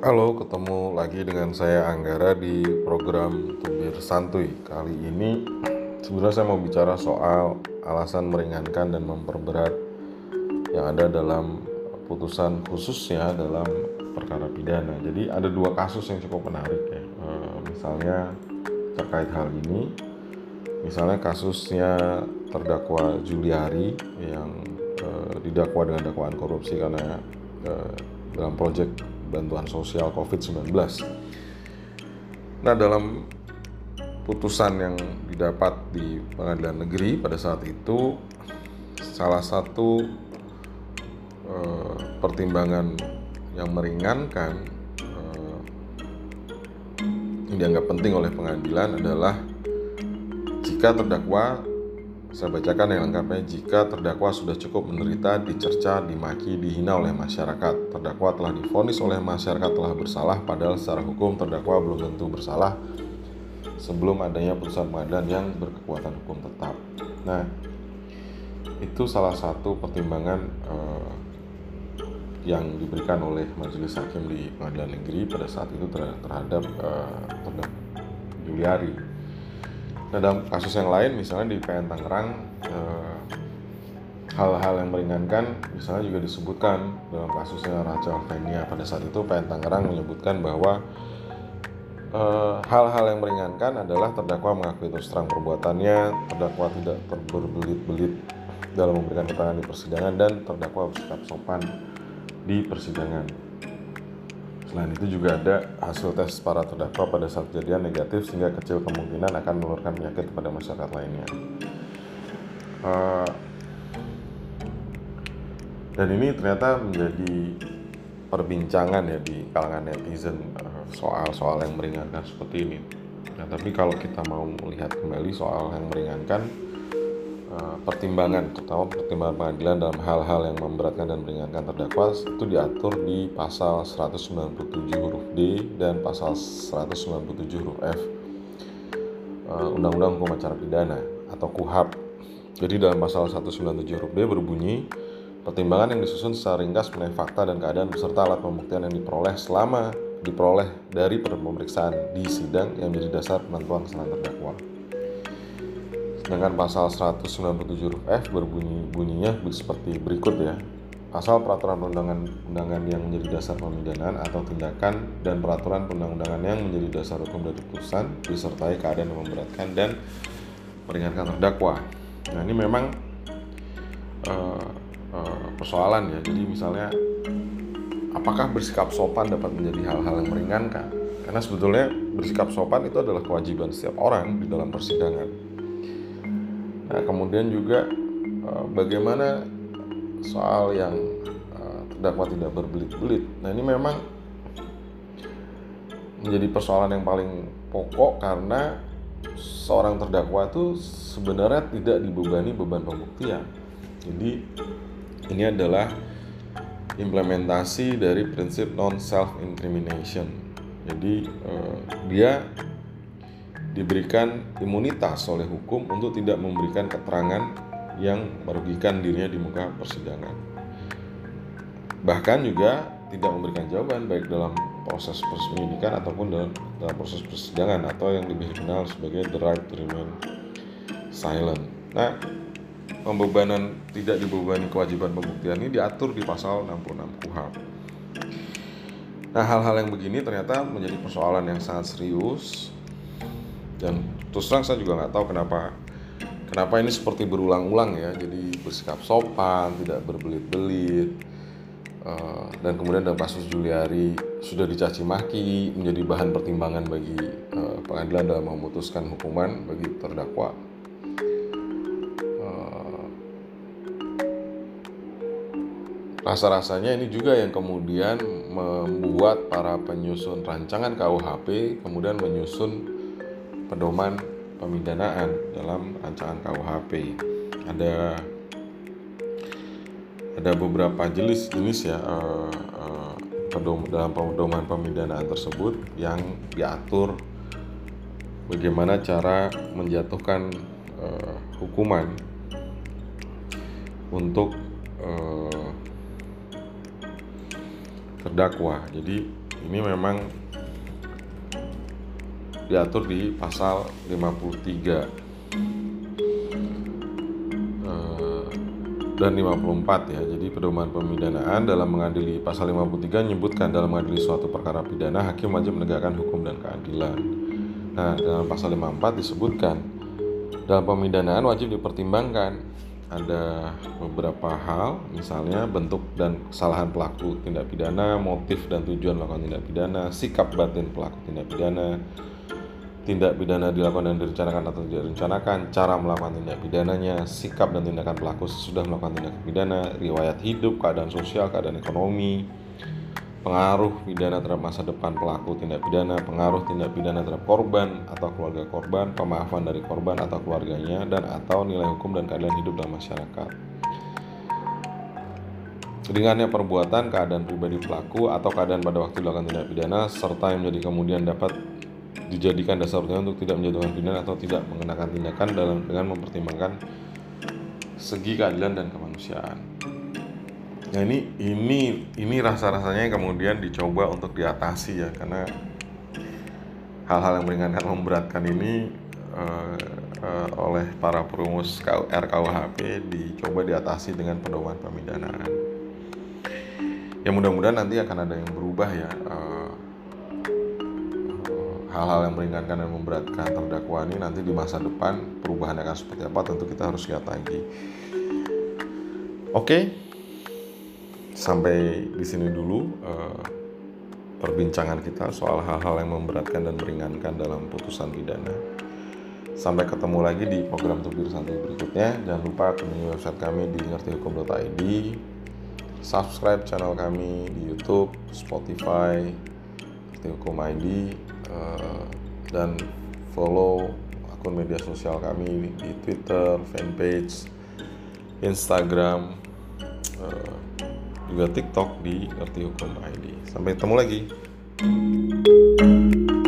Halo, ketemu lagi dengan saya Anggara di program Tubir Santuy. Kali ini sebenarnya saya mau bicara soal alasan meringankan dan memperberat yang ada dalam putusan khususnya dalam perkara pidana. Jadi ada dua kasus yang cukup menarik ya. E, misalnya terkait hal ini, misalnya kasusnya terdakwa Juliari yang e, didakwa dengan dakwaan korupsi karena e, dalam proyek bantuan sosial COVID-19. Nah, dalam putusan yang didapat di pengadilan negeri pada saat itu salah satu eh, pertimbangan yang meringankan eh, yang dianggap penting oleh pengadilan adalah jika terdakwa saya bacakan yang lengkapnya jika terdakwa sudah cukup menderita, dicerca, dimaki, dihina oleh masyarakat. Terdakwa telah difonis oleh masyarakat telah bersalah padahal secara hukum terdakwa belum tentu bersalah sebelum adanya putusan pengadilan yang berkekuatan hukum tetap. Nah, itu salah satu pertimbangan eh, yang diberikan oleh majelis hakim di pengadilan negeri pada saat itu terhadap eh, terdakwa Juliari Nah dalam kasus yang lain misalnya di PN Tangerang eh, hal-hal yang meringankan misalnya juga disebutkan dalam kasusnya Rachel Fenia pada saat itu PN Tangerang menyebutkan bahwa eh, hal-hal yang meringankan adalah terdakwa mengakui terus terang perbuatannya, terdakwa tidak terberbelit-belit dalam memberikan keterangan di persidangan dan terdakwa bersikap sopan di persidangan. Selain itu juga ada hasil tes para terdakwa pada saat kejadian negatif sehingga kecil kemungkinan akan menularkan penyakit kepada masyarakat lainnya. Uh, dan ini ternyata menjadi perbincangan ya di kalangan netizen uh, soal-soal yang meringankan seperti ini. Nah, tapi kalau kita mau melihat kembali soal yang meringankan, Eh, pertimbangan terutama pertimbangan pengadilan dalam hal-hal yang memberatkan dan meringankan terdakwa itu diatur di pasal 197 huruf D dan pasal 197 huruf F eh, Undang-Undang Hukum Acara Pidana atau KUHAP. Jadi dalam pasal 197 huruf D berbunyi pertimbangan yang disusun secara ringkas mengenai fakta dan keadaan beserta alat pembuktian yang diperoleh selama diperoleh dari pemeriksaan di sidang yang menjadi dasar penentuan kesalahan terdakwa. Dengan pasal 197 huruf F berbunyi bunyinya seperti berikut ya. Pasal peraturan undangan-undangan yang menjadi dasar pemidanaan atau tindakan dan peraturan perundang-undangan yang menjadi dasar hukum dari putusan disertai keadaan yang memberatkan dan meringankan terdakwa. Nah ini memang uh, uh, persoalan ya. Jadi misalnya apakah bersikap sopan dapat menjadi hal-hal yang meringankan? Karena sebetulnya bersikap sopan itu adalah kewajiban setiap orang di dalam persidangan Nah, kemudian juga uh, bagaimana soal yang uh, terdakwa tidak berbelit-belit. Nah, ini memang menjadi persoalan yang paling pokok karena seorang terdakwa itu sebenarnya tidak dibebani beban pembuktian. Jadi ini adalah implementasi dari prinsip non self incrimination. Jadi uh, dia diberikan imunitas oleh hukum untuk tidak memberikan keterangan yang merugikan dirinya di muka persidangan. Bahkan juga tidak memberikan jawaban baik dalam proses penyidikan ataupun dalam, dalam proses persidangan atau yang lebih dikenal sebagai the right to remain silent. Nah, pembebanan tidak dibebani kewajiban pembuktian ini diatur di pasal 66 KUHP. Nah, hal-hal yang begini ternyata menjadi persoalan yang sangat serius dan terus terang saya juga nggak tahu kenapa kenapa ini seperti berulang-ulang ya. Jadi bersikap sopan tidak berbelit-belit. Uh, dan kemudian dalam kasus Juliari sudah dicaci maki menjadi bahan pertimbangan bagi uh, pengadilan dalam memutuskan hukuman bagi terdakwa. Uh, rasa-rasanya ini juga yang kemudian membuat para penyusun rancangan KUHP kemudian menyusun pedoman pemidanaan dalam rancangan KUHP. Ada ada beberapa jenis jenis ya uh, uh, pedom, dalam pedoman pemidanaan tersebut yang diatur bagaimana cara menjatuhkan uh, hukuman untuk uh, terdakwa. Jadi ini memang diatur di pasal 53 dan 54 ya. Jadi pedoman pemidanaan dalam mengadili pasal 53 menyebutkan dalam mengadili suatu perkara pidana hakim wajib menegakkan hukum dan keadilan. Nah, dalam pasal 54 disebutkan dalam pemidanaan wajib dipertimbangkan ada beberapa hal, misalnya bentuk dan kesalahan pelaku tindak pidana, motif dan tujuan melakukan tindak pidana, sikap batin pelaku tindak pidana, tindak pidana dilakukan dan direncanakan atau tidak direncanakan, cara melakukan tindak pidananya, sikap dan tindakan pelaku sesudah melakukan tindak pidana, riwayat hidup, keadaan sosial, keadaan ekonomi, pengaruh pidana terhadap masa depan pelaku tindak pidana, pengaruh tindak pidana terhadap korban atau keluarga korban, pemaafan dari korban atau keluarganya, dan atau nilai hukum dan keadilan hidup dalam masyarakat. Ringannya perbuatan, keadaan pribadi pelaku, atau keadaan pada waktu dilakukan tindak pidana, serta yang menjadi kemudian dapat dijadikan dasar pertimbangan untuk tidak menjatuhkan pidana atau tidak mengenakan tindakan dalam dengan mempertimbangkan segi keadilan dan kemanusiaan. Nah ini ini ini rasa-rasanya kemudian dicoba untuk diatasi ya karena hal-hal yang meringankan memberatkan ini uh, uh, oleh para perumus RKUHP dicoba diatasi dengan pedoman pemidanaan. Ya mudah-mudahan nanti akan ada yang berubah ya. Uh, hal-hal yang meringankan dan memberatkan terdakwa ini nanti di masa depan perubahan akan seperti apa tentu kita harus lihat lagi. Oke, sampai di sini dulu uh, perbincangan kita soal hal-hal yang memberatkan dan meringankan dalam putusan pidana. Sampai ketemu lagi di program Tubir Santai berikutnya. Jangan lupa kunjungi website kami di ngertihukum.id, subscribe channel kami di YouTube, Spotify, Ngerti Hukum ID, Eh, dan follow akun media sosial kami di Twitter, fanpage, Instagram, uh, juga TikTok di Ngerti Hukum ID. Sampai ketemu lagi. thank you